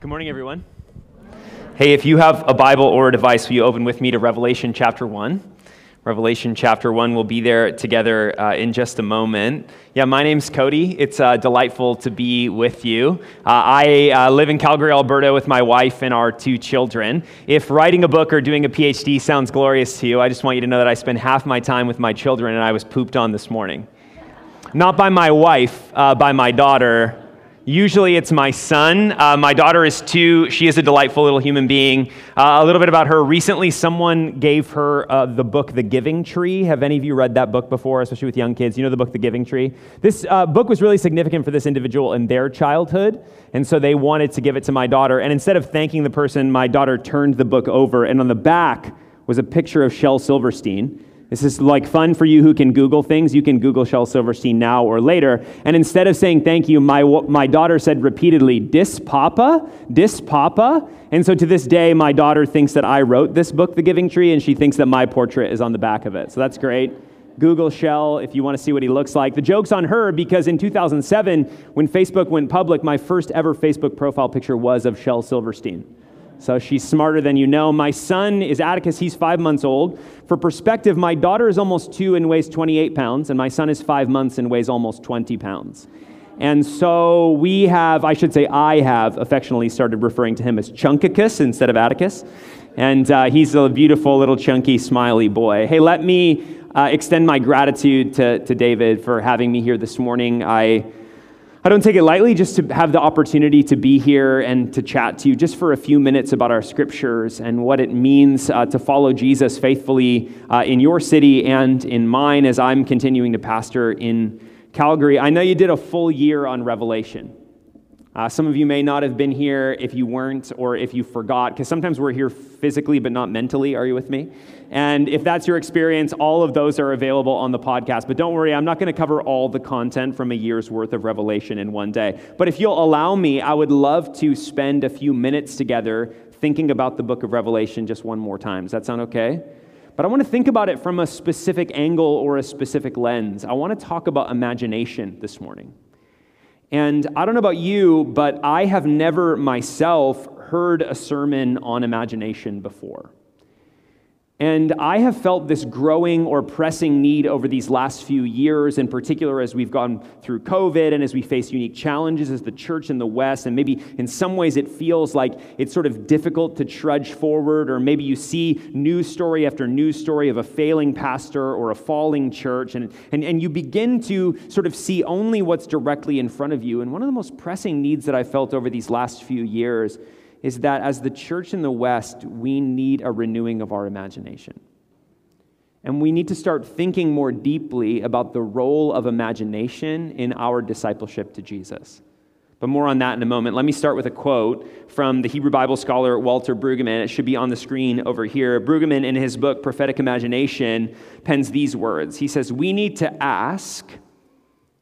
Good morning, everyone. Hey, if you have a Bible or a device, will you open with me to Revelation chapter 1? Revelation chapter 1. We'll be there together uh, in just a moment. Yeah, my name's Cody. It's uh, delightful to be with you. Uh, I uh, live in Calgary, Alberta with my wife and our two children. If writing a book or doing a PhD sounds glorious to you, I just want you to know that I spend half my time with my children and I was pooped on this morning. Not by my wife, uh, by my daughter Usually it's my son. Uh, my daughter is two. She is a delightful little human being. Uh, a little bit about her. Recently, someone gave her uh, the book The Giving Tree. Have any of you read that book before, especially with young kids? You know the book The Giving Tree? This uh, book was really significant for this individual in their childhood. And so they wanted to give it to my daughter. And instead of thanking the person, my daughter turned the book over. And on the back was a picture of Shel Silverstein. This is like fun for you who can Google things. You can Google Shel Silverstein now or later. And instead of saying thank you, my, my daughter said repeatedly, Dis Papa? Dis Papa? And so to this day, my daughter thinks that I wrote this book, The Giving Tree, and she thinks that my portrait is on the back of it. So that's great. Google Shel if you want to see what he looks like. The joke's on her because in 2007, when Facebook went public, my first ever Facebook profile picture was of Shel Silverstein. So she's smarter than you know. My son is Atticus. He's five months old. For perspective, my daughter is almost two and weighs 28 pounds, and my son is five months and weighs almost 20 pounds. And so we have, I should say, I have affectionately started referring to him as Chunkicus instead of Atticus. And uh, he's a beautiful little chunky, smiley boy. Hey, let me uh, extend my gratitude to, to David for having me here this morning. I I don't take it lightly just to have the opportunity to be here and to chat to you just for a few minutes about our scriptures and what it means uh, to follow Jesus faithfully uh, in your city and in mine as I'm continuing to pastor in Calgary. I know you did a full year on Revelation. Uh, some of you may not have been here if you weren't or if you forgot, because sometimes we're here physically but not mentally. Are you with me? And if that's your experience, all of those are available on the podcast. But don't worry, I'm not going to cover all the content from a year's worth of Revelation in one day. But if you'll allow me, I would love to spend a few minutes together thinking about the book of Revelation just one more time. Does that sound okay? But I want to think about it from a specific angle or a specific lens. I want to talk about imagination this morning. And I don't know about you, but I have never myself heard a sermon on imagination before. And I have felt this growing or pressing need over these last few years, in particular as we've gone through COVID and as we face unique challenges as the church in the West. And maybe in some ways it feels like it's sort of difficult to trudge forward, or maybe you see news story after news story of a failing pastor or a falling church, and, and, and you begin to sort of see only what's directly in front of you. And one of the most pressing needs that I felt over these last few years is that as the church in the West, we need a renewing of our imagination. And we need to start thinking more deeply about the role of imagination in our discipleship to Jesus. But more on that in a moment. Let me start with a quote from the Hebrew Bible scholar Walter Brueggemann. It should be on the screen over here. Brueggemann, in his book Prophetic Imagination, pens these words. He says, We need to ask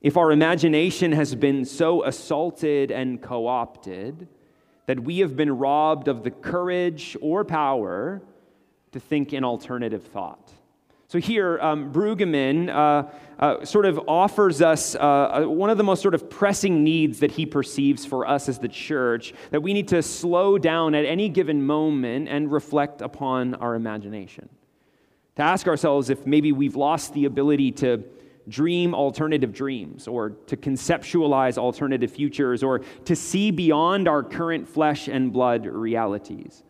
if our imagination has been so assaulted and co opted that we have been robbed of the courage or power to think in alternative thought. So here, um, Brueggemann uh, uh, sort of offers us uh, uh, one of the most sort of pressing needs that he perceives for us as the church that we need to slow down at any given moment and reflect upon our imagination. To ask ourselves if maybe we've lost the ability to dream alternative dreams or to conceptualize alternative futures or to see beyond our current flesh and blood realities.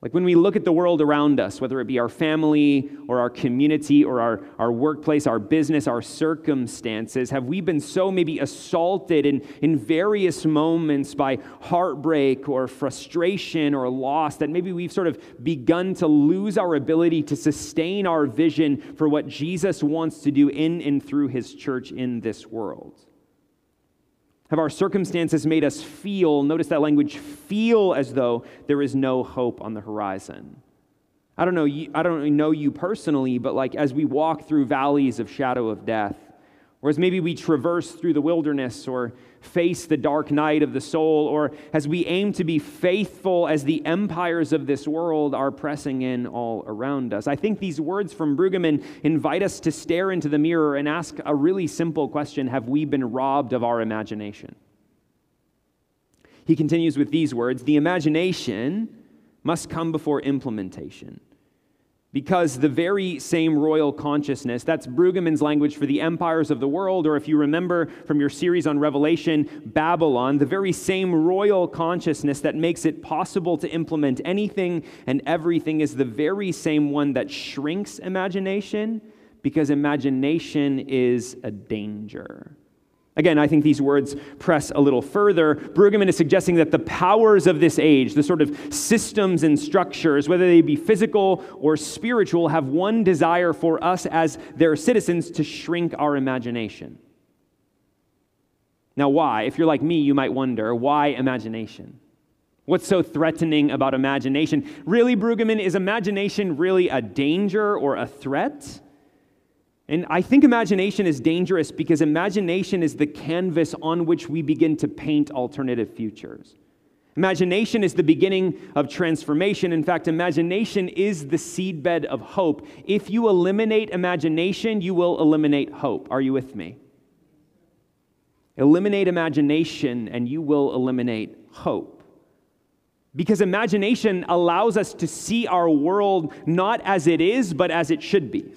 Like when we look at the world around us, whether it be our family or our community or our, our workplace, our business, our circumstances, have we been so maybe assaulted in, in various moments by heartbreak or frustration or loss that maybe we've sort of begun to lose our ability to sustain our vision for what Jesus wants to do in and through his church in this world? Have our circumstances made us feel, notice that language, feel as though there is no hope on the horizon? I don't know, I don't know you personally, but like as we walk through valleys of shadow of death, or as maybe we traverse through the wilderness or face the dark night of the soul, or as we aim to be faithful as the empires of this world are pressing in all around us. I think these words from Brueggemann invite us to stare into the mirror and ask a really simple question Have we been robbed of our imagination? He continues with these words The imagination must come before implementation. Because the very same royal consciousness, that's Brueggemann's language for the empires of the world, or if you remember from your series on Revelation, Babylon, the very same royal consciousness that makes it possible to implement anything and everything is the very same one that shrinks imagination, because imagination is a danger. Again, I think these words press a little further. Brueggemann is suggesting that the powers of this age, the sort of systems and structures, whether they be physical or spiritual, have one desire for us as their citizens to shrink our imagination. Now, why? If you're like me, you might wonder why imagination? What's so threatening about imagination? Really, Brueggemann, is imagination really a danger or a threat? And I think imagination is dangerous because imagination is the canvas on which we begin to paint alternative futures. Imagination is the beginning of transformation. In fact, imagination is the seedbed of hope. If you eliminate imagination, you will eliminate hope. Are you with me? Eliminate imagination, and you will eliminate hope. Because imagination allows us to see our world not as it is, but as it should be.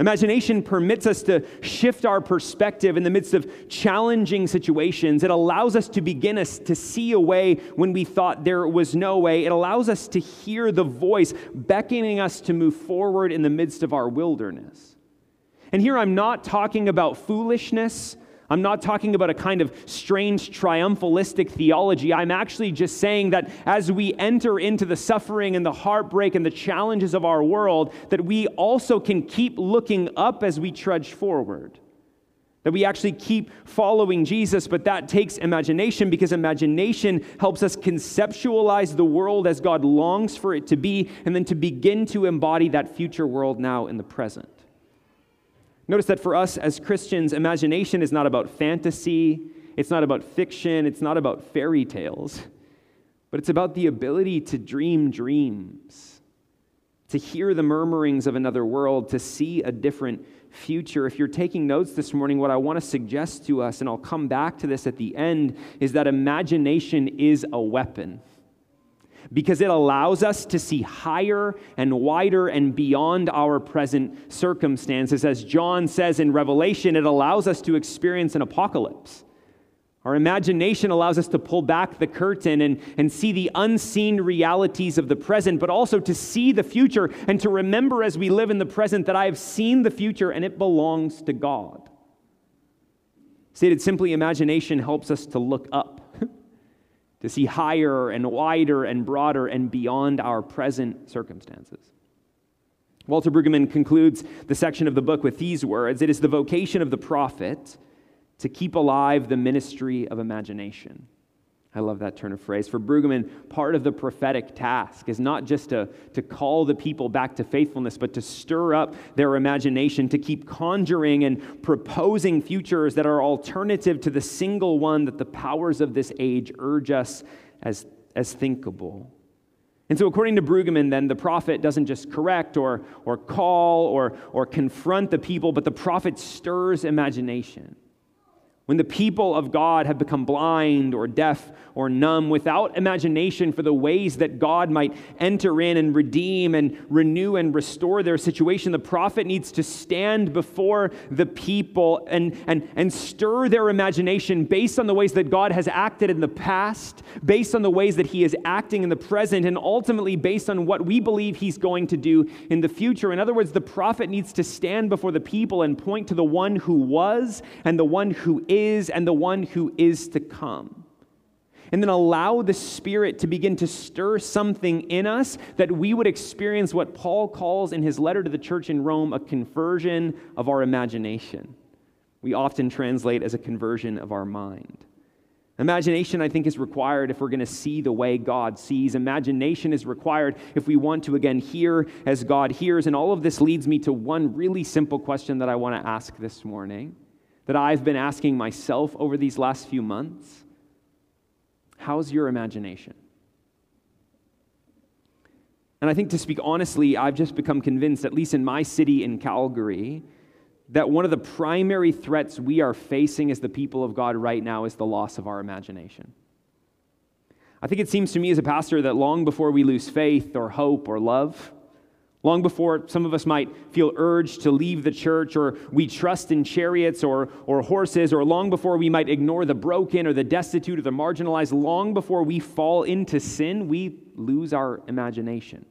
Imagination permits us to shift our perspective in the midst of challenging situations. It allows us to begin us to see a way when we thought there was no way. It allows us to hear the voice beckoning us to move forward in the midst of our wilderness. And here I'm not talking about foolishness. I'm not talking about a kind of strange triumphalistic theology. I'm actually just saying that as we enter into the suffering and the heartbreak and the challenges of our world, that we also can keep looking up as we trudge forward. That we actually keep following Jesus, but that takes imagination because imagination helps us conceptualize the world as God longs for it to be, and then to begin to embody that future world now in the present. Notice that for us as Christians, imagination is not about fantasy, it's not about fiction, it's not about fairy tales, but it's about the ability to dream dreams, to hear the murmurings of another world, to see a different future. If you're taking notes this morning, what I want to suggest to us, and I'll come back to this at the end, is that imagination is a weapon because it allows us to see higher and wider and beyond our present circumstances. As John says in Revelation, it allows us to experience an apocalypse. Our imagination allows us to pull back the curtain and, and see the unseen realities of the present, but also to see the future and to remember as we live in the present that I have seen the future and it belongs to God. Stated simply, imagination helps us to look up to see higher and wider and broader and beyond our present circumstances. Walter Brueggemann concludes the section of the book with these words It is the vocation of the prophet to keep alive the ministry of imagination. I love that turn of phrase. For Brueggemann, part of the prophetic task is not just to, to call the people back to faithfulness, but to stir up their imagination, to keep conjuring and proposing futures that are alternative to the single one that the powers of this age urge us as, as thinkable. And so, according to Brueggemann, then the prophet doesn't just correct or, or call or, or confront the people, but the prophet stirs imagination. When the people of God have become blind or deaf or numb without imagination for the ways that God might enter in and redeem and renew and restore their situation, the prophet needs to stand before the people and, and, and stir their imagination based on the ways that God has acted in the past, based on the ways that he is acting in the present, and ultimately based on what we believe he's going to do in the future. In other words, the prophet needs to stand before the people and point to the one who was and the one who is and the one who is to come. And then allow the Spirit to begin to stir something in us that we would experience what Paul calls in his letter to the church in Rome a conversion of our imagination. We often translate as a conversion of our mind. Imagination, I think, is required if we're going to see the way God sees. Imagination is required if we want to, again, hear as God hears. And all of this leads me to one really simple question that I want to ask this morning that I've been asking myself over these last few months How's your imagination? And I think to speak honestly, I've just become convinced, at least in my city in Calgary, that one of the primary threats we are facing as the people of God right now is the loss of our imagination. I think it seems to me as a pastor that long before we lose faith or hope or love, long before some of us might feel urged to leave the church or we trust in chariots or, or horses, or long before we might ignore the broken or the destitute or the marginalized, long before we fall into sin, we lose our imagination.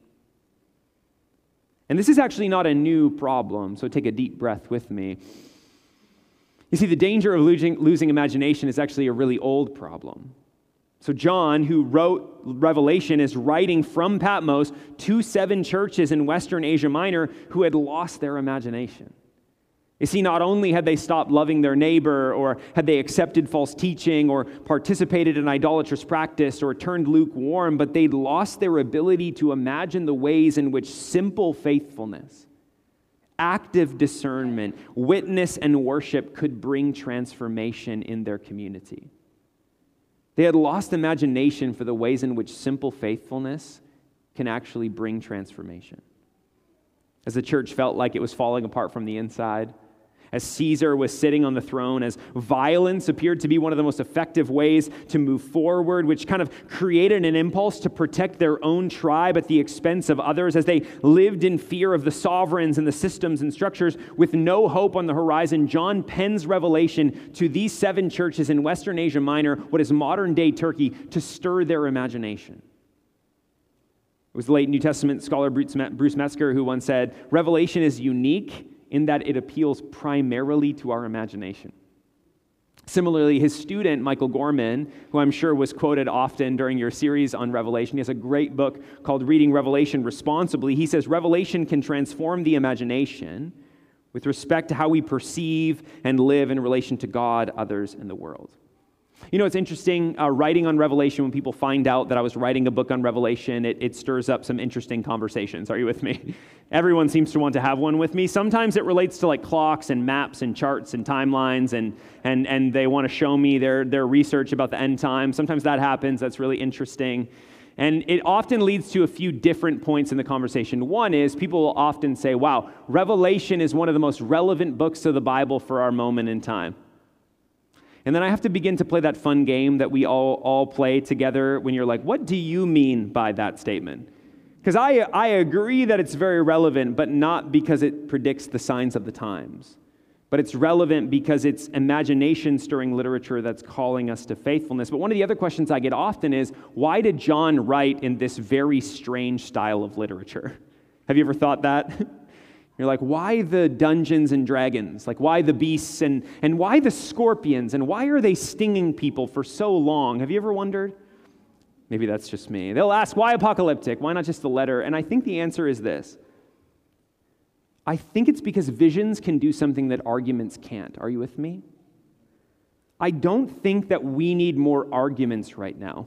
And this is actually not a new problem, so take a deep breath with me. You see, the danger of losing, losing imagination is actually a really old problem. So, John, who wrote Revelation, is writing from Patmos to seven churches in Western Asia Minor who had lost their imagination. You see, not only had they stopped loving their neighbor, or had they accepted false teaching, or participated in idolatrous practice, or turned lukewarm, but they'd lost their ability to imagine the ways in which simple faithfulness, active discernment, witness, and worship could bring transformation in their community. They had lost imagination for the ways in which simple faithfulness can actually bring transformation. As the church felt like it was falling apart from the inside, as Caesar was sitting on the throne, as violence appeared to be one of the most effective ways to move forward, which kind of created an impulse to protect their own tribe at the expense of others, as they lived in fear of the sovereigns and the systems and structures with no hope on the horizon. John pens Revelation to these seven churches in Western Asia Minor, what is modern day Turkey, to stir their imagination. It was the late New Testament scholar Bruce Metzger who once said, Revelation is unique in that it appeals primarily to our imagination. Similarly, his student, Michael Gorman, who I'm sure was quoted often during your series on Revelation, he has a great book called Reading Revelation Responsibly. He says Revelation can transform the imagination with respect to how we perceive and live in relation to God, others, and the world. You know, it's interesting uh, writing on Revelation when people find out that I was writing a book on Revelation, it, it stirs up some interesting conversations. Are you with me? Everyone seems to want to have one with me. Sometimes it relates to like clocks and maps and charts and timelines, and, and, and they want to show me their, their research about the end time. Sometimes that happens. That's really interesting. And it often leads to a few different points in the conversation. One is people will often say, wow, Revelation is one of the most relevant books of the Bible for our moment in time. And then I have to begin to play that fun game that we all, all play together when you're like, what do you mean by that statement? Because I, I agree that it's very relevant, but not because it predicts the signs of the times. But it's relevant because it's imagination stirring literature that's calling us to faithfulness. But one of the other questions I get often is why did John write in this very strange style of literature? Have you ever thought that? You're like, why the dungeons and dragons? Like, why the beasts and, and why the scorpions? And why are they stinging people for so long? Have you ever wondered? Maybe that's just me. They'll ask, why apocalyptic? Why not just the letter? And I think the answer is this I think it's because visions can do something that arguments can't. Are you with me? I don't think that we need more arguments right now.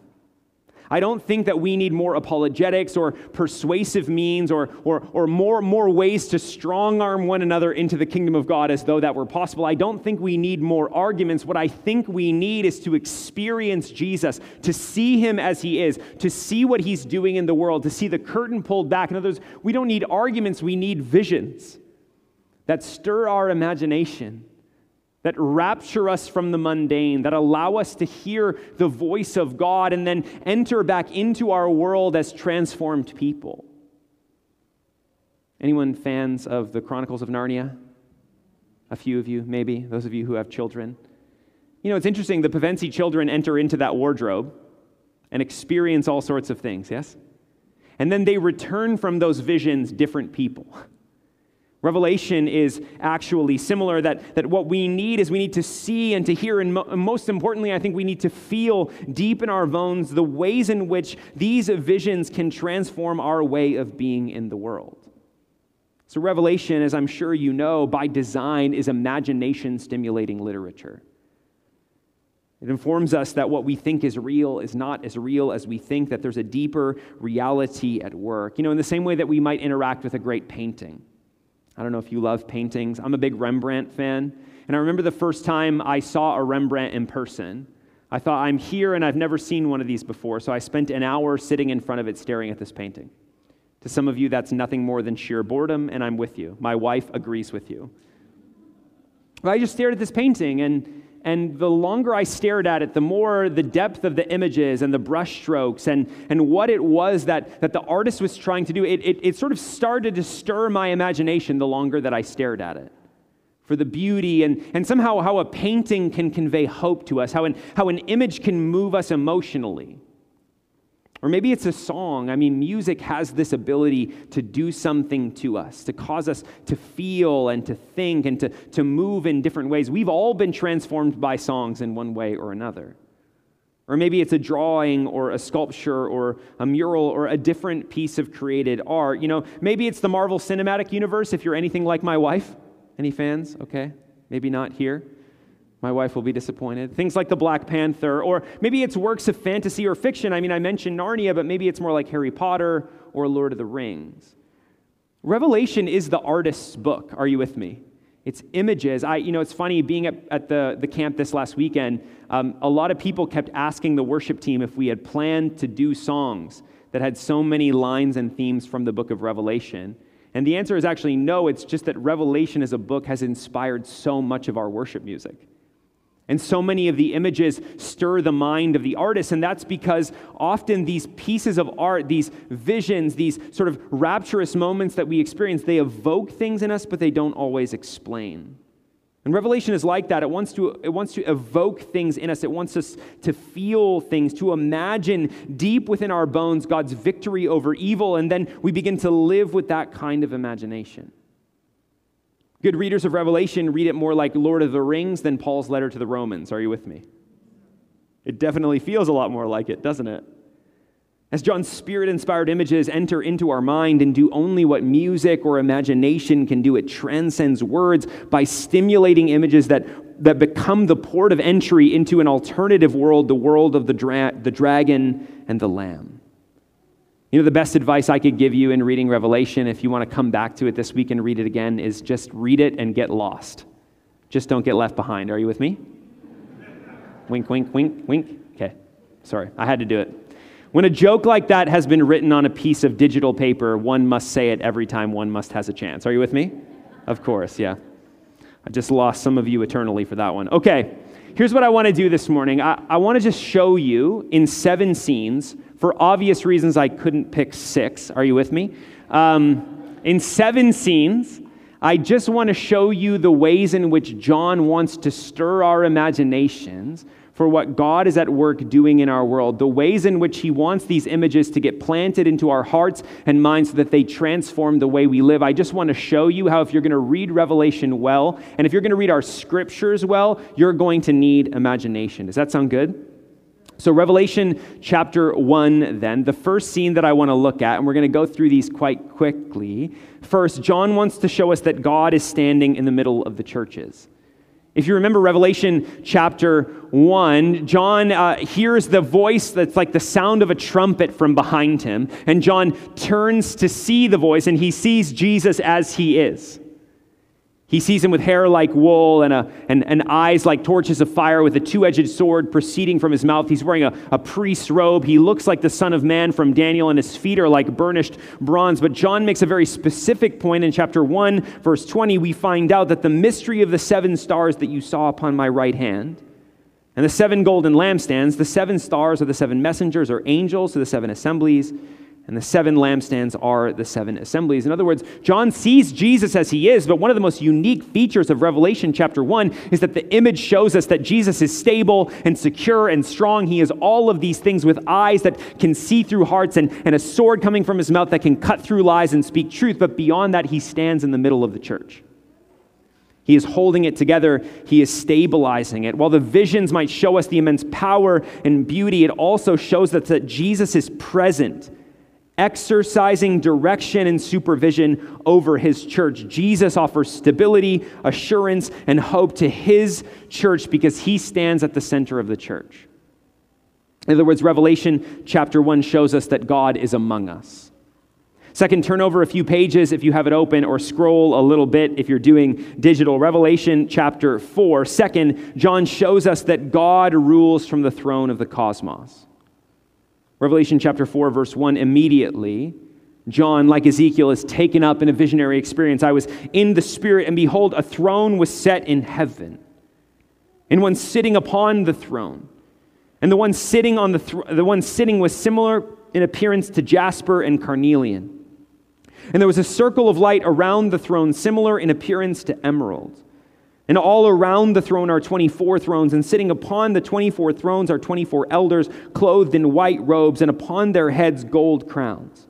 I don't think that we need more apologetics or persuasive means or, or, or more, more ways to strong arm one another into the kingdom of God as though that were possible. I don't think we need more arguments. What I think we need is to experience Jesus, to see him as he is, to see what he's doing in the world, to see the curtain pulled back. In other words, we don't need arguments, we need visions that stir our imagination that rapture us from the mundane, that allow us to hear the voice of God and then enter back into our world as transformed people. Anyone fans of the Chronicles of Narnia? A few of you, maybe, those of you who have children. You know, it's interesting, the Pevensie children enter into that wardrobe and experience all sorts of things, yes? And then they return from those visions different people. Revelation is actually similar that, that what we need is we need to see and to hear, and mo- most importantly, I think we need to feel deep in our bones the ways in which these visions can transform our way of being in the world. So, Revelation, as I'm sure you know, by design, is imagination stimulating literature. It informs us that what we think is real is not as real as we think, that there's a deeper reality at work. You know, in the same way that we might interact with a great painting. I don't know if you love paintings. I'm a big Rembrandt fan. And I remember the first time I saw a Rembrandt in person. I thought, I'm here and I've never seen one of these before. So I spent an hour sitting in front of it staring at this painting. To some of you, that's nothing more than sheer boredom, and I'm with you. My wife agrees with you. But I just stared at this painting, and, And the longer I stared at it, the more the depth of the images and the brushstrokes and, and what it was that, that the artist was trying to do, it, it, it sort of started to stir my imagination the longer that I stared at it. For the beauty and, and somehow how a painting can convey hope to us, how an, how an image can move us emotionally. Or maybe it's a song. I mean, music has this ability to do something to us, to cause us to feel and to think and to, to move in different ways. We've all been transformed by songs in one way or another. Or maybe it's a drawing or a sculpture or a mural or a different piece of created art. You know, maybe it's the Marvel Cinematic Universe if you're anything like my wife. Any fans? Okay. Maybe not here. My wife will be disappointed. Things like the Black Panther, or maybe it's works of fantasy or fiction. I mean, I mentioned Narnia, but maybe it's more like Harry Potter or Lord of the Rings. Revelation is the artist's book. Are you with me? It's images. I, you know, it's funny being at, at the, the camp this last weekend. Um, a lot of people kept asking the worship team if we had planned to do songs that had so many lines and themes from the book of Revelation. And the answer is actually no. It's just that Revelation as a book has inspired so much of our worship music. And so many of the images stir the mind of the artist, and that's because often these pieces of art, these visions, these sort of rapturous moments that we experience, they evoke things in us, but they don't always explain. And Revelation is like that. It wants to, it wants to evoke things in us. It wants us to feel things, to imagine deep within our bones God's victory over evil, and then we begin to live with that kind of imagination. Good readers of Revelation read it more like Lord of the Rings than Paul's letter to the Romans. Are you with me? It definitely feels a lot more like it, doesn't it? As John's spirit inspired images enter into our mind and do only what music or imagination can do, it transcends words by stimulating images that, that become the port of entry into an alternative world, the world of the, dra- the dragon and the lamb. You know, the best advice I could give you in reading Revelation, if you want to come back to it this week and read it again, is just read it and get lost. Just don't get left behind. Are you with me? wink, wink, wink, wink. Okay, sorry, I had to do it. When a joke like that has been written on a piece of digital paper, one must say it every time one must has a chance. Are you with me? Of course, yeah. I just lost some of you eternally for that one. Okay, here's what I want to do this morning. I, I want to just show you in seven scenes for obvious reasons, I couldn't pick six. Are you with me? Um, in seven scenes, I just want to show you the ways in which John wants to stir our imaginations for what God is at work doing in our world, the ways in which He wants these images to get planted into our hearts and minds so that they transform the way we live. I just want to show you how, if you're going to read Revelation well, and if you're going to read our scriptures well, you're going to need imagination. Does that sound good? So, Revelation chapter 1, then, the first scene that I want to look at, and we're going to go through these quite quickly. First, John wants to show us that God is standing in the middle of the churches. If you remember Revelation chapter 1, John uh, hears the voice that's like the sound of a trumpet from behind him, and John turns to see the voice, and he sees Jesus as he is. He sees him with hair like wool and, a, and, and eyes like torches of fire with a two edged sword proceeding from his mouth. He's wearing a, a priest's robe. He looks like the Son of Man from Daniel, and his feet are like burnished bronze. But John makes a very specific point in chapter 1, verse 20. We find out that the mystery of the seven stars that you saw upon my right hand and the seven golden lampstands, the seven stars are the seven messengers or angels to the seven assemblies and the seven lampstands are the seven assemblies. In other words, John sees Jesus as he is, but one of the most unique features of Revelation chapter 1 is that the image shows us that Jesus is stable and secure and strong. He is all of these things with eyes that can see through hearts and, and a sword coming from his mouth that can cut through lies and speak truth. But beyond that, he stands in the middle of the church. He is holding it together. He is stabilizing it. While the visions might show us the immense power and beauty, it also shows us that Jesus is present exercising direction and supervision over his church. Jesus offers stability, assurance, and hope to his church because he stands at the center of the church. In other words, Revelation chapter 1 shows us that God is among us. Second, turn over a few pages if you have it open, or scroll a little bit if you're doing digital. Revelation chapter 4. Second, John shows us that God rules from the throne of the cosmos. Revelation chapter 4, verse 1 immediately, John, like Ezekiel, is taken up in a visionary experience. I was in the Spirit, and behold, a throne was set in heaven. and one sitting upon the throne. And the one sitting on the, th- the one sitting was similar in appearance to jasper and carnelian. And there was a circle of light around the throne, similar in appearance to emerald. And all around the throne are 24 thrones, and sitting upon the 24 thrones are 24 elders, clothed in white robes, and upon their heads gold crowns.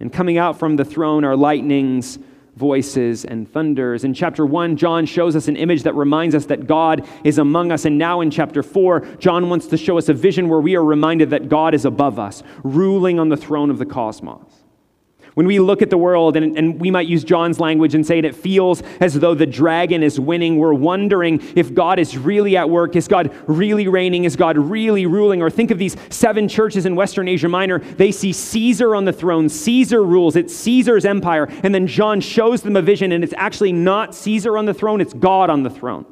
And coming out from the throne are lightnings, voices, and thunders. In chapter 1, John shows us an image that reminds us that God is among us. And now in chapter 4, John wants to show us a vision where we are reminded that God is above us, ruling on the throne of the cosmos. When we look at the world, and, and we might use John's language and say it, it feels as though the dragon is winning. We're wondering if God is really at work. Is God really reigning? Is God really ruling? Or think of these seven churches in Western Asia Minor. They see Caesar on the throne. Caesar rules. It's Caesar's empire. And then John shows them a vision, and it's actually not Caesar on the throne, it's God on the throne.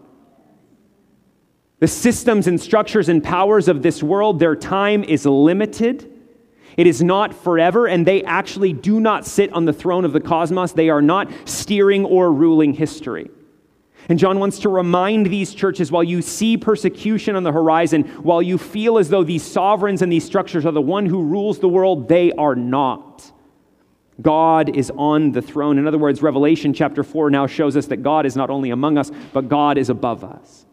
The systems and structures and powers of this world, their time is limited. It is not forever, and they actually do not sit on the throne of the cosmos. They are not steering or ruling history. And John wants to remind these churches while you see persecution on the horizon, while you feel as though these sovereigns and these structures are the one who rules the world, they are not. God is on the throne. In other words, Revelation chapter 4 now shows us that God is not only among us, but God is above us.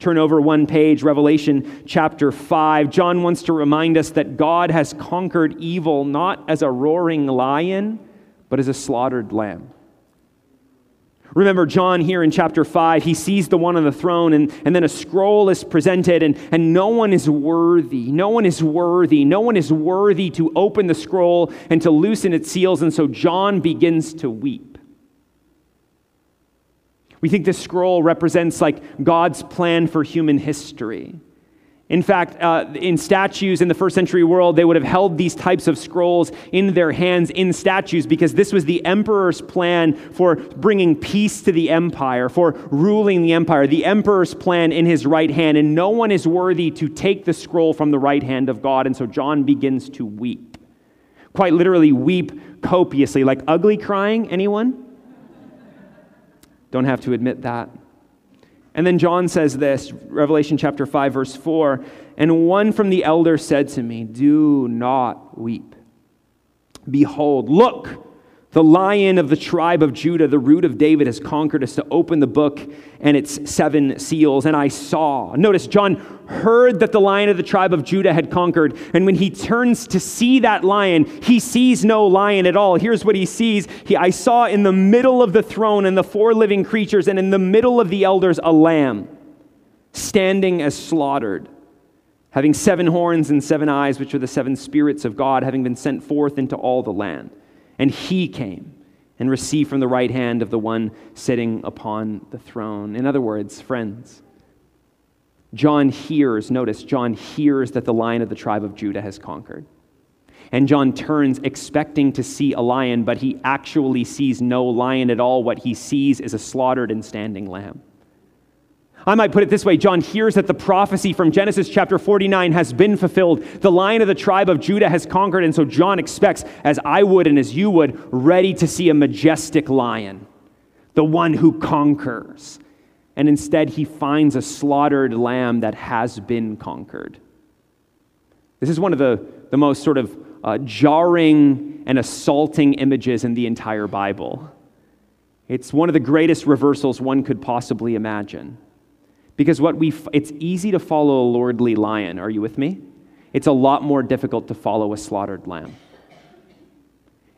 Turn over one page, Revelation chapter 5. John wants to remind us that God has conquered evil not as a roaring lion, but as a slaughtered lamb. Remember, John here in chapter 5, he sees the one on the throne, and, and then a scroll is presented, and, and no one is worthy. No one is worthy. No one is worthy to open the scroll and to loosen its seals. And so John begins to weep. We think this scroll represents like God's plan for human history. In fact, uh, in statues in the first century world, they would have held these types of scrolls in their hands in statues because this was the emperor's plan for bringing peace to the empire, for ruling the empire, the emperor's plan in his right hand. And no one is worthy to take the scroll from the right hand of God. And so John begins to weep. Quite literally, weep copiously, like ugly crying. Anyone? Don't have to admit that. And then John says this, Revelation chapter 5, verse 4 And one from the elders said to me, Do not weep. Behold, look, the lion of the tribe of Judah, the root of David, has conquered us to open the book and its seven seals. And I saw, notice, John heard that the lion of the tribe of Judah had conquered. And when he turns to see that lion, he sees no lion at all. Here's what he sees he, I saw in the middle of the throne and the four living creatures, and in the middle of the elders, a lamb standing as slaughtered having seven horns and seven eyes, which are the seven spirits of God, having been sent forth into all the land. And he came and received from the right hand of the one sitting upon the throne. In other words, friends, John hears, notice, John hears that the lion of the tribe of Judah has conquered. And John turns expecting to see a lion, but he actually sees no lion at all. What he sees is a slaughtered and standing lamb. I might put it this way John hears that the prophecy from Genesis chapter 49 has been fulfilled. The lion of the tribe of Judah has conquered, and so John expects, as I would and as you would, ready to see a majestic lion, the one who conquers. And instead, he finds a slaughtered lamb that has been conquered. This is one of the, the most sort of uh, jarring and assaulting images in the entire Bible. It's one of the greatest reversals one could possibly imagine. Because what we it's easy to follow a lordly lion, are you with me? It's a lot more difficult to follow a slaughtered lamb.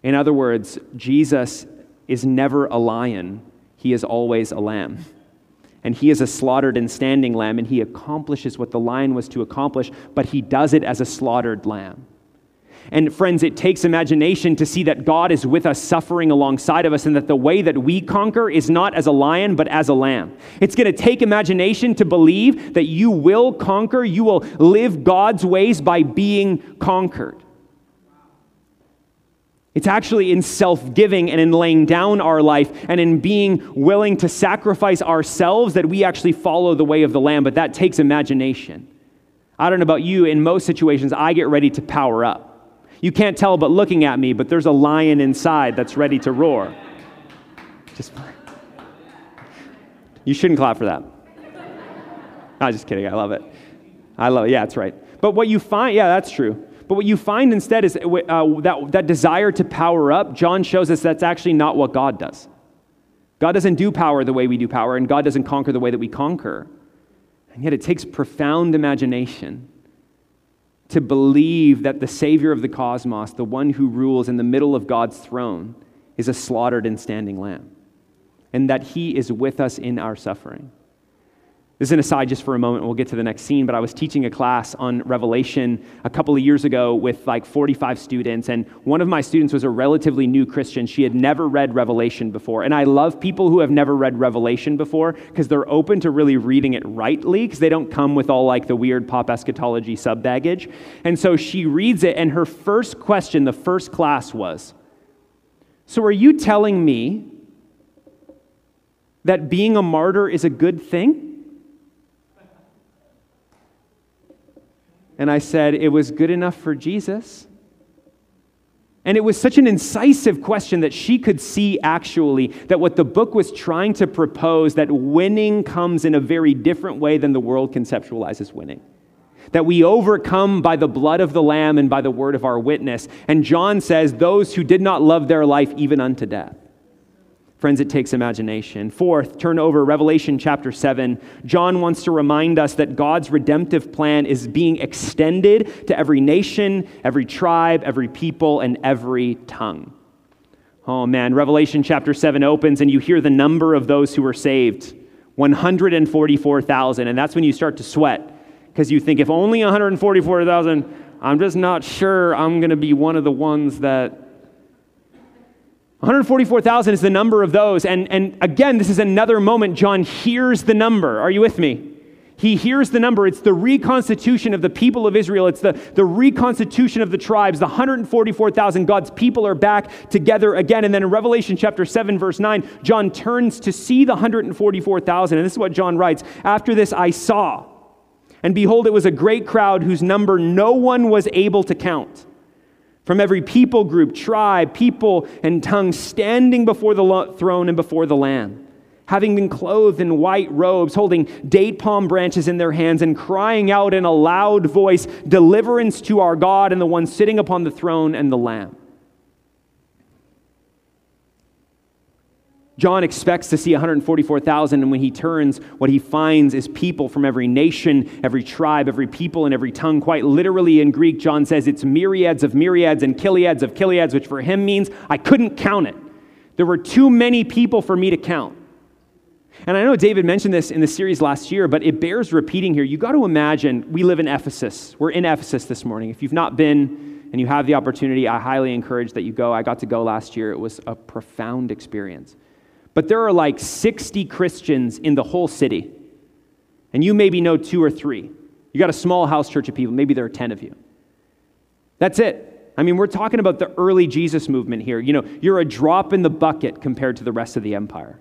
In other words, Jesus is never a lion, he is always a lamb. And he is a slaughtered and standing lamb, and he accomplishes what the lion was to accomplish, but he does it as a slaughtered lamb. And friends, it takes imagination to see that God is with us, suffering alongside of us, and that the way that we conquer is not as a lion, but as a lamb. It's going to take imagination to believe that you will conquer, you will live God's ways by being conquered. It's actually in self giving and in laying down our life and in being willing to sacrifice ourselves that we actually follow the way of the Lamb, but that takes imagination. I don't know about you, in most situations, I get ready to power up. You can't tell but looking at me, but there's a lion inside that's ready to roar. Just You shouldn't clap for that. I'm just kidding. I love it. I love it. Yeah, that's right. But what you find, yeah, that's true. But what you find instead is uh, that, that desire to power up, John shows us that's actually not what God does. God doesn't do power the way we do power, and God doesn't conquer the way that we conquer. And yet it takes profound imagination to believe that the Savior of the cosmos, the one who rules in the middle of God's throne, is a slaughtered and standing lamb, and that he is with us in our suffering. This is an aside just for a moment. We'll get to the next scene. But I was teaching a class on Revelation a couple of years ago with like 45 students. And one of my students was a relatively new Christian. She had never read Revelation before. And I love people who have never read Revelation before because they're open to really reading it rightly because they don't come with all like the weird pop eschatology sub baggage. And so she reads it. And her first question, the first class was So are you telling me that being a martyr is a good thing? And I said, It was good enough for Jesus. And it was such an incisive question that she could see actually that what the book was trying to propose that winning comes in a very different way than the world conceptualizes winning. That we overcome by the blood of the Lamb and by the word of our witness. And John says, Those who did not love their life even unto death. Friends, it takes imagination. Fourth, turn over Revelation chapter 7. John wants to remind us that God's redemptive plan is being extended to every nation, every tribe, every people, and every tongue. Oh man, Revelation chapter 7 opens and you hear the number of those who are saved 144,000. And that's when you start to sweat because you think, if only 144,000, I'm just not sure I'm going to be one of the ones that 144,000 is the number of those. And, and again, this is another moment John hears the number. Are you with me? He hears the number. It's the reconstitution of the people of Israel. It's the, the reconstitution of the tribes. The 144,000 God's people are back together again. And then in Revelation chapter 7, verse 9, John turns to see the 144,000. And this is what John writes After this, I saw, and behold, it was a great crowd whose number no one was able to count from every people group, tribe, people, and tongue, standing before the throne and before the Lamb, having been clothed in white robes, holding date palm branches in their hands, and crying out in a loud voice, Deliverance to our God and the one sitting upon the throne and the Lamb. John expects to see 144,000, and when he turns, what he finds is people from every nation, every tribe, every people, and every tongue. Quite literally in Greek, John says it's myriads of myriads and chiliads of chiliads, which for him means I couldn't count it. There were too many people for me to count. And I know David mentioned this in the series last year, but it bears repeating here. You got to imagine we live in Ephesus. We're in Ephesus this morning. If you've not been and you have the opportunity, I highly encourage that you go. I got to go last year, it was a profound experience. But there are like 60 Christians in the whole city. And you maybe know two or three. You got a small house church of people, maybe there are 10 of you. That's it. I mean, we're talking about the early Jesus movement here. You know, you're a drop in the bucket compared to the rest of the empire.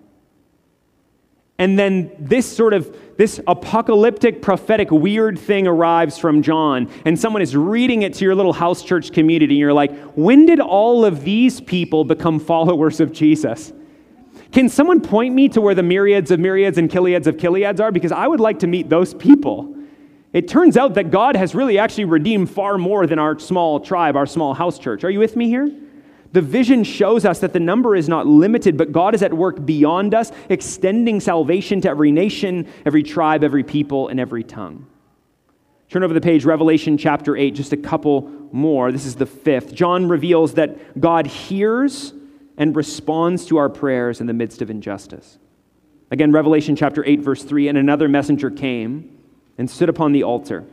And then this sort of this apocalyptic prophetic weird thing arrives from John and someone is reading it to your little house church community and you're like, "When did all of these people become followers of Jesus?" Can someone point me to where the myriads of myriads and chiliads of chiliads are? Because I would like to meet those people. It turns out that God has really actually redeemed far more than our small tribe, our small house church. Are you with me here? The vision shows us that the number is not limited, but God is at work beyond us, extending salvation to every nation, every tribe, every people, and every tongue. Turn over the page, Revelation chapter 8, just a couple more. This is the fifth. John reveals that God hears and responds to our prayers in the midst of injustice. Again, Revelation chapter 8, verse 3 And another messenger came and stood upon the altar.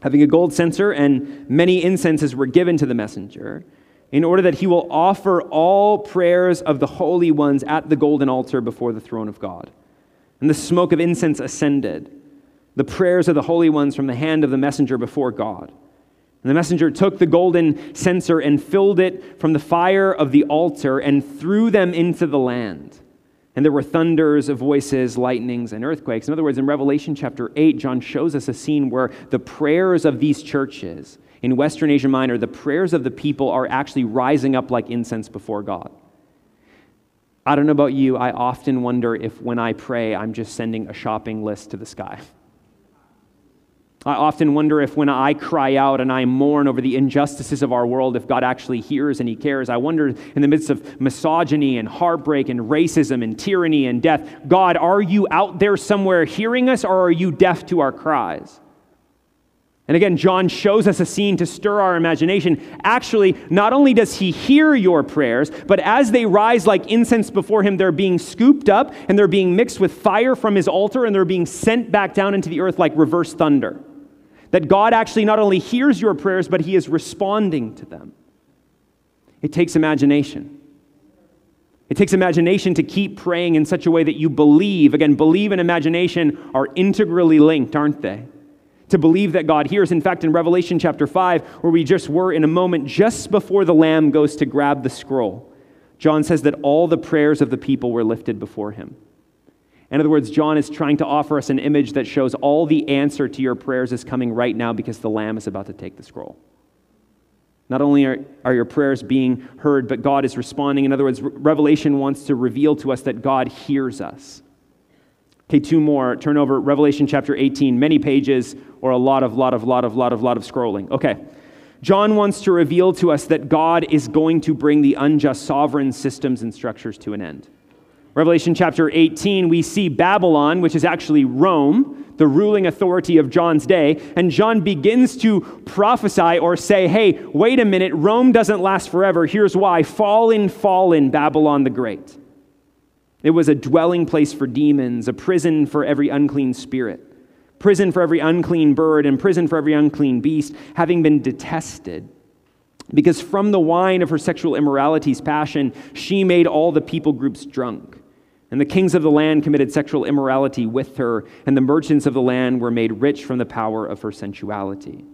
Having a gold censer, and many incenses were given to the messenger, in order that he will offer all prayers of the holy ones at the golden altar before the throne of God. And the smoke of incense ascended, the prayers of the holy ones from the hand of the messenger before God. And the messenger took the golden censer and filled it from the fire of the altar and threw them into the land. And there were thunders of voices, lightnings, and earthquakes. In other words, in Revelation chapter 8, John shows us a scene where the prayers of these churches in Western Asia Minor, the prayers of the people are actually rising up like incense before God. I don't know about you, I often wonder if when I pray, I'm just sending a shopping list to the sky. I often wonder if when I cry out and I mourn over the injustices of our world, if God actually hears and He cares. I wonder in the midst of misogyny and heartbreak and racism and tyranny and death, God, are you out there somewhere hearing us or are you deaf to our cries? And again, John shows us a scene to stir our imagination. Actually, not only does he hear your prayers, but as they rise like incense before him, they're being scooped up and they're being mixed with fire from his altar and they're being sent back down into the earth like reverse thunder. That God actually not only hears your prayers, but he is responding to them. It takes imagination. It takes imagination to keep praying in such a way that you believe. Again, believe and imagination are integrally linked, aren't they? to believe that God hears. In fact, in Revelation chapter 5, where we just were in a moment just before the Lamb goes to grab the scroll, John says that all the prayers of the people were lifted before him. In other words, John is trying to offer us an image that shows all the answer to your prayers is coming right now because the Lamb is about to take the scroll. Not only are, are your prayers being heard, but God is responding. In other words, Revelation wants to reveal to us that God hears us. Okay, two more. Turn over Revelation chapter 18, many pages or a lot of, lot of, lot of, lot of, lot of scrolling. Okay. John wants to reveal to us that God is going to bring the unjust sovereign systems and structures to an end. Revelation chapter 18, we see Babylon, which is actually Rome, the ruling authority of John's day, and John begins to prophesy or say, hey, wait a minute, Rome doesn't last forever. Here's why fall in, fall in, Babylon the Great. It was a dwelling place for demons, a prison for every unclean spirit, prison for every unclean bird, and prison for every unclean beast, having been detested. Because from the wine of her sexual immorality's passion, she made all the people groups drunk. And the kings of the land committed sexual immorality with her, and the merchants of the land were made rich from the power of her sensuality.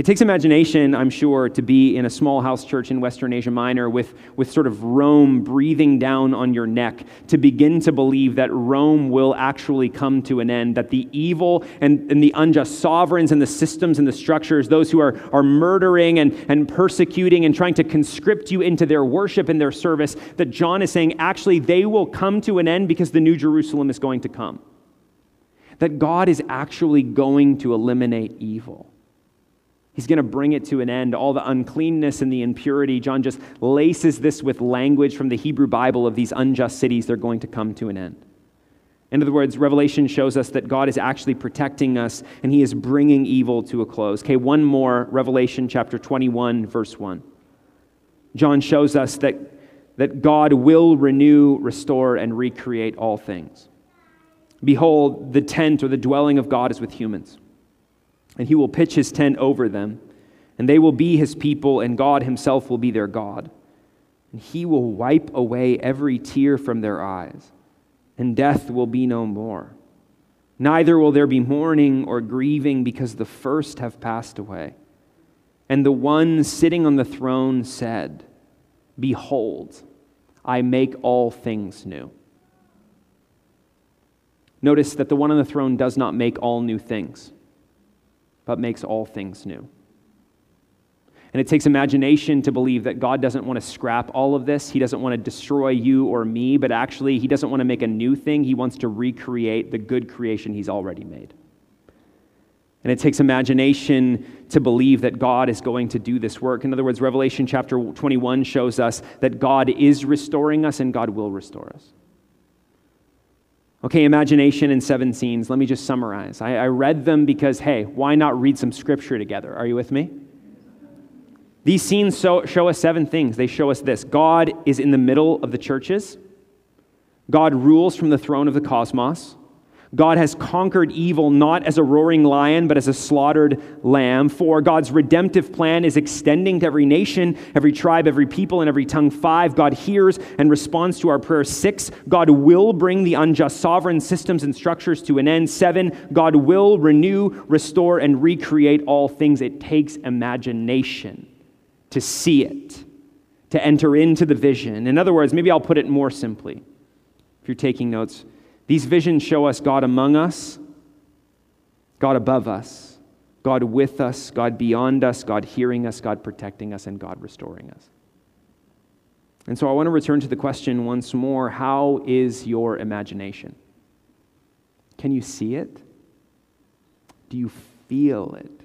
It takes imagination, I'm sure, to be in a small house church in Western Asia Minor with, with sort of Rome breathing down on your neck to begin to believe that Rome will actually come to an end, that the evil and, and the unjust sovereigns and the systems and the structures, those who are, are murdering and, and persecuting and trying to conscript you into their worship and their service, that John is saying actually they will come to an end because the New Jerusalem is going to come. That God is actually going to eliminate evil. He's going to bring it to an end. All the uncleanness and the impurity. John just laces this with language from the Hebrew Bible of these unjust cities. They're going to come to an end. In other words, Revelation shows us that God is actually protecting us and he is bringing evil to a close. Okay, one more Revelation chapter 21, verse 1. John shows us that, that God will renew, restore, and recreate all things. Behold, the tent or the dwelling of God is with humans and he will pitch his tent over them, and they will be his people, and God himself will be their God. And he will wipe away every tear from their eyes, and death will be no more. Neither will there be mourning or grieving, because the first have passed away. And the one sitting on the throne said, Behold, I make all things new. Notice that the one on the throne does not make all new things but makes all things new. And it takes imagination to believe that God doesn't want to scrap all of this. He doesn't want to destroy you or me, but actually, He doesn't want to make a new thing. He wants to recreate the good creation He's already made. And it takes imagination to believe that God is going to do this work. In other words, Revelation chapter 21 shows us that God is restoring us and God will restore us. Okay, imagination in seven scenes. Let me just summarize. I, I, read them because, hey, why not read some scripture together? Are you with me? These scenes show, show us seven things. They show us this God is in the middle of the churches, God rules from the throne of the cosmos. God has conquered evil not as a roaring lion, but as a slaughtered lamb. For God's redemptive plan is extending to every nation, every tribe, every people, and every tongue. Five, God hears and responds to our prayer. Six, God will bring the unjust sovereign systems and structures to an end. Seven, God will renew, restore, and recreate all things. It takes imagination to see it, to enter into the vision. In other words, maybe I'll put it more simply. If you're taking notes, these visions show us God among us, God above us, God with us, God beyond us, God hearing us, God protecting us, and God restoring us. And so I want to return to the question once more how is your imagination? Can you see it? Do you feel it?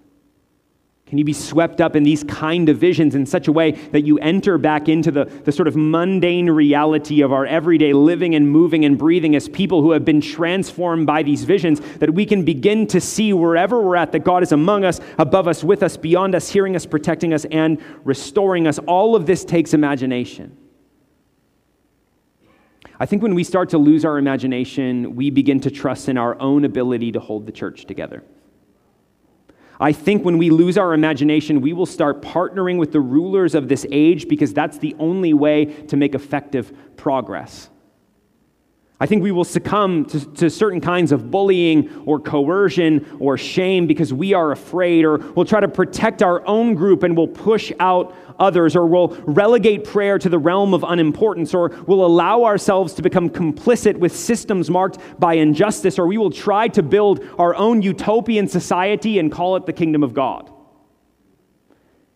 Can you be swept up in these kind of visions in such a way that you enter back into the, the sort of mundane reality of our everyday living and moving and breathing as people who have been transformed by these visions, that we can begin to see wherever we're at that God is among us, above us, with us, beyond us, hearing us, protecting us, and restoring us? All of this takes imagination. I think when we start to lose our imagination, we begin to trust in our own ability to hold the church together. I think when we lose our imagination, we will start partnering with the rulers of this age because that's the only way to make effective progress. I think we will succumb to, to, certain kinds of bullying or coercion or shame because we are afraid, or we'll try to protect our own group and we'll push out others, or we'll relegate prayer to the realm of unimportance, or we'll allow ourselves to become complicit with systems marked by injustice, or we will try to build our own utopian society and call it the kingdom of God.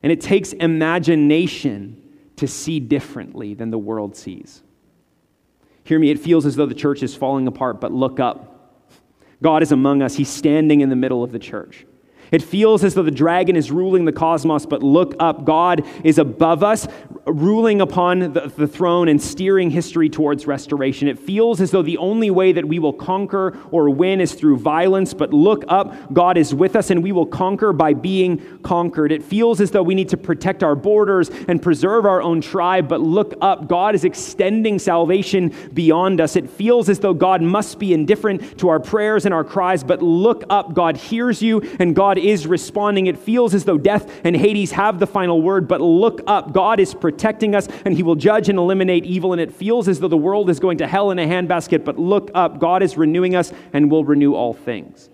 And it takes imagination to see differently than the world sees. Hear me, it feels as though the church is falling apart, but look up. God is among us, He's standing in the middle of the church. It feels as though the dragon is ruling the cosmos, but look up. God is above us, ruling upon the, the, throne and steering history towards restoration. It feels as though the only way that we will conquer or win is through violence, but look up. God is with us, and we will conquer by being conquered. It feels as though we need to protect our borders and preserve our own tribe, but look up. God is extending salvation beyond us. It feels as though God must be indifferent to our prayers and our cries, but look up. God hears you, and God is responding. It feels as though death and Hades have the final word, but look up. God is protecting us and he will judge and eliminate evil. And it feels as though the world is going to hell in a handbasket, but look up. God is renewing us and will renew all things.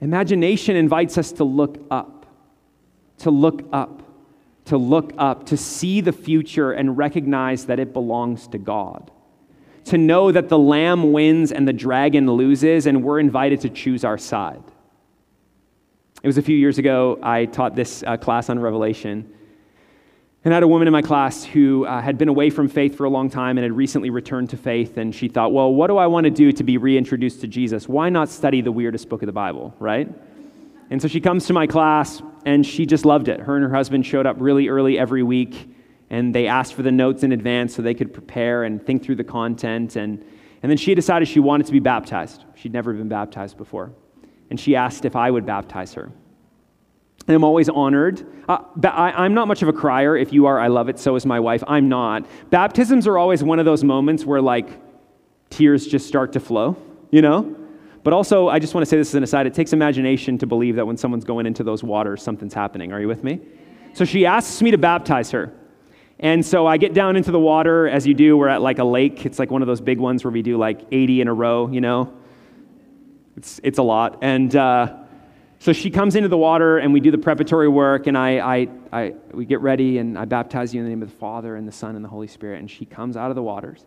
Imagination invites us to look up, to look up, to look up, to see the future and recognize that it belongs to God to know that the lamb wins and the dragon loses, and we're invited to choose our side. It was a few years ago, I taught this uh, class on Revelation. And I had a woman in my class who uh, had been away from faith for a long time and had recently returned to faith. And she thought, well, what do I want to do to be reintroduced to Jesus? Why not study the weirdest book of the Bible, right? And so she comes to my class and she just loved it. Her and her husband showed up really early every week and they asked for the notes in advance so they could prepare and think through the content. And, and then she decided she wanted to be baptized. She'd never been baptized before and she asked if I would baptize her. I'm always honored. Uh, I, am not much of a crier. If you are, I love it. So is my wife. I'm not. Baptisms are always one of those moments where, like, tears just start to flow, you know? But also, I just want to say this as an aside it takes imagination to believe that when someone's going into those waters, something's happening. Are you with me? So she asks me to baptize her. And so I get down into the water, as you do. We're at like a lake. It's like one of those big ones where we do like 80 in a row, you know? It's, it's a lot. And uh, so she comes into the water, and we do the preparatory work, and I, I, I, we get ready, and I baptize you in the name of the Father, and the Son, and the Holy Spirit. And she comes out of the waters,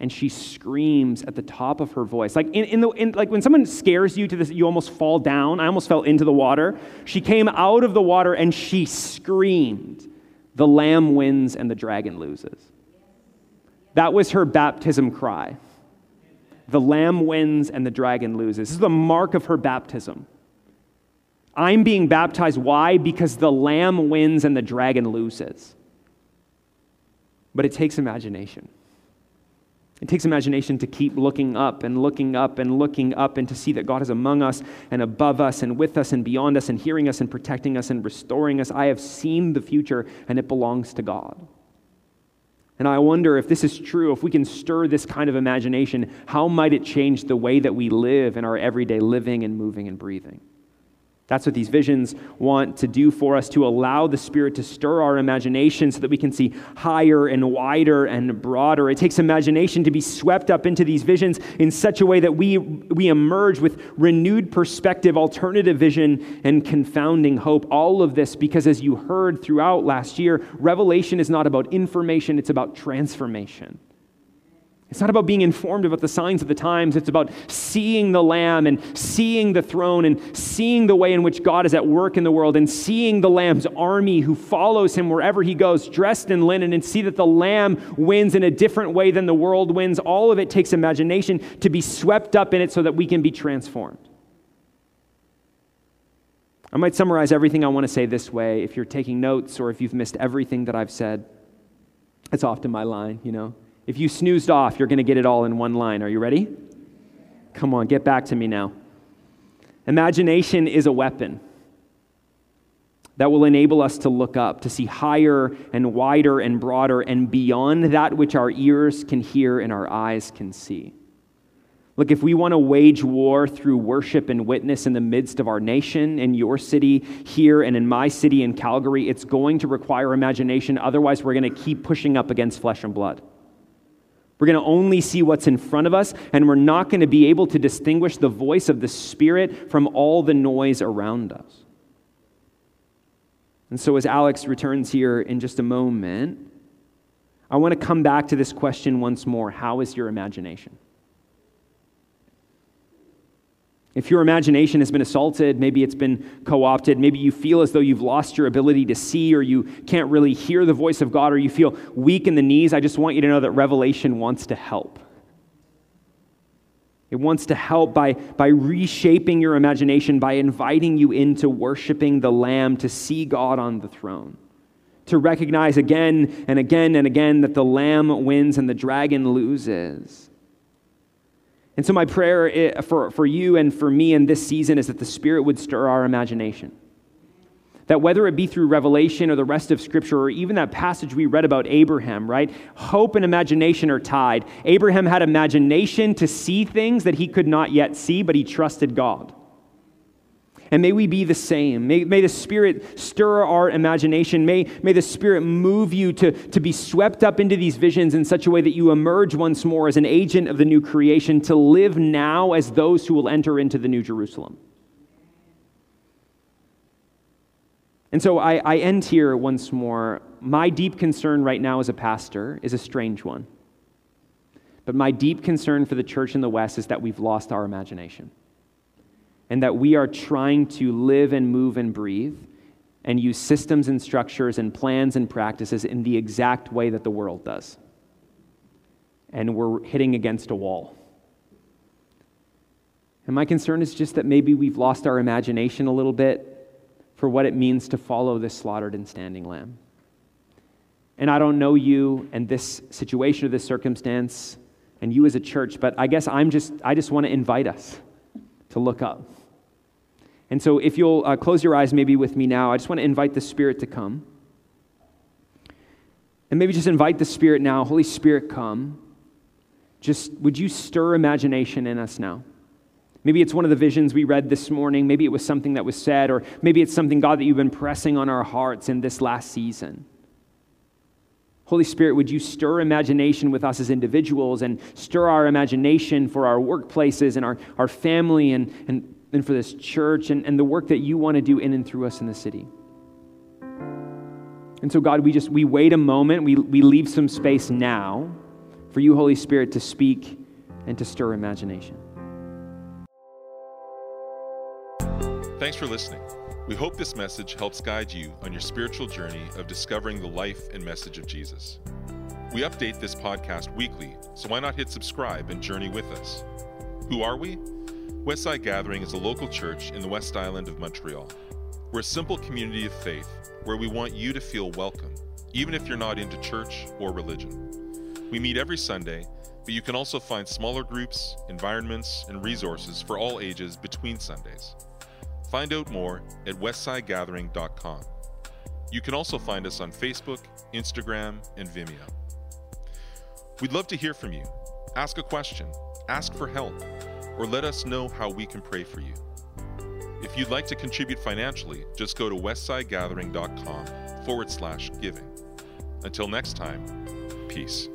and she screams at the top of her voice. Like, in, in the, in, like when someone scares you to this, you almost fall down. I almost fell into the water. She came out of the water, and she screamed, The lamb wins, and the dragon loses. That was her baptism cry the lamb wins and the dragon loses. This is the mark of her baptism. I'm being baptized. Why? Because the lamb wins and the dragon loses. But it takes imagination. It takes imagination to keep looking up and looking up and looking up and to see that God is among us and above us and with us and beyond us and hearing us and protecting us and restoring us. I have seen the future and it belongs to God. And I wonder if this is true, if we can stir this kind of imagination, how might it change the way that we live in our everyday living and moving and breathing? That's what these visions want to do for us to allow the Spirit to stir our imagination so that we can see higher and wider and broader. It takes imagination to be swept up into these visions in such a way that we, we emerge with renewed perspective, alternative vision, and confounding hope. All of this because, as you heard throughout last year, Revelation is not about information, it's about transformation. It's not about being informed about the signs of the times. It's about seeing the Lamb and seeing the throne and seeing the way in which God is at work in the world and seeing the Lamb's army who follows him wherever he goes, dressed in linen, and see that the Lamb wins in a different way than the world wins. All of it takes imagination to be swept up in it so that we can be transformed. I might summarize everything I want to say this way. If you're taking notes or if you've missed everything that I've said, it's often my line, you know. If you snoozed off, you're going to get it all in one line. Are you ready? Come on, get back to me now. Imagination is a weapon that will enable us to look up, to see higher and wider and broader and beyond that which our ears can hear and our eyes can see. Look, if we want to wage war through worship and witness in the midst of our nation, in your city here, and in my city in Calgary, it's going to require imagination. Otherwise, we're going to keep pushing up against flesh and blood. We're going to only see what's in front of us, and we're not going to be able to distinguish the voice of the Spirit from all the noise around us. And so, as Alex returns here in just a moment, I want to come back to this question once more How is your imagination? If your imagination has been assaulted, maybe it's been co opted, maybe you feel as though you've lost your ability to see, or you can't really hear the voice of God, or you feel weak in the knees, I just want you to know that Revelation wants to help. It wants to help by, by reshaping your imagination, by inviting you into worshiping the Lamb to see God on the throne, to recognize again and again and again that the Lamb wins and the dragon loses. And so, my prayer eh, for, for you and for me in this season is that the Spirit would stir our imagination. That whether it be through Revelation or the rest of Scripture or even that passage we read about Abraham, right? Hope and imagination are tied. Abraham had imagination to see things that he could not yet see, but he trusted God. And may we be the same. May, may the Spirit stir our imagination. May, may the Spirit move you to, to be swept up into these visions in such a way that you emerge once more as an agent of the new creation, to live now as those who will enter into the new Jerusalem. And so I, I end here once more. My deep concern right now as a pastor is a strange one. But my deep concern for the church in the West is that we've lost our imagination and that we are trying to live and move and breathe and use systems and structures and plans and practices in the exact way that the world does. And we're hitting against a wall. And my concern is just that maybe we've lost our imagination a little bit for what it means to follow this slaughtered and standing lamb. And I don't know you and this situation or this circumstance and you as a church, but I guess I'm just, I just want to invite us to look up. And so, if you'll uh, close your eyes maybe with me now, I just want to invite the Spirit to come. And maybe just invite the Spirit now. Holy Spirit, come. Just would you stir imagination in us now? Maybe it's one of the visions we read this morning. Maybe it was something that was said, or maybe it's something, God, that you've been pressing on our hearts in this last season. Holy Spirit, would you stir imagination with us as individuals and stir our imagination for our workplaces and our, our family and, and, and for this church and, and the work that you want to do in and through us in the city? And so, God, we just we wait a moment, we, we leave some space now for you, Holy Spirit, to speak and to stir imagination. Thanks for listening. We hope this message helps guide you on your spiritual journey of discovering the life and message of Jesus. We update this podcast weekly, so why not hit subscribe and journey with us? Who are we? Westside Gathering is a local church in the West Island of Montreal. We're a simple community of faith where we want you to feel welcome, even if you're not into church or religion. We meet every Sunday, but you can also find smaller groups, environments, and resources for all ages between Sundays. Find out more at westsidegathering.com. You can also find us on Facebook, Instagram, and Vimeo. We'd love to hear from you. Ask a question, ask for help, or let us know how we can pray for you. If you'd like to contribute financially, just go to westsidegathering.com forward slash giving. Until next time, peace.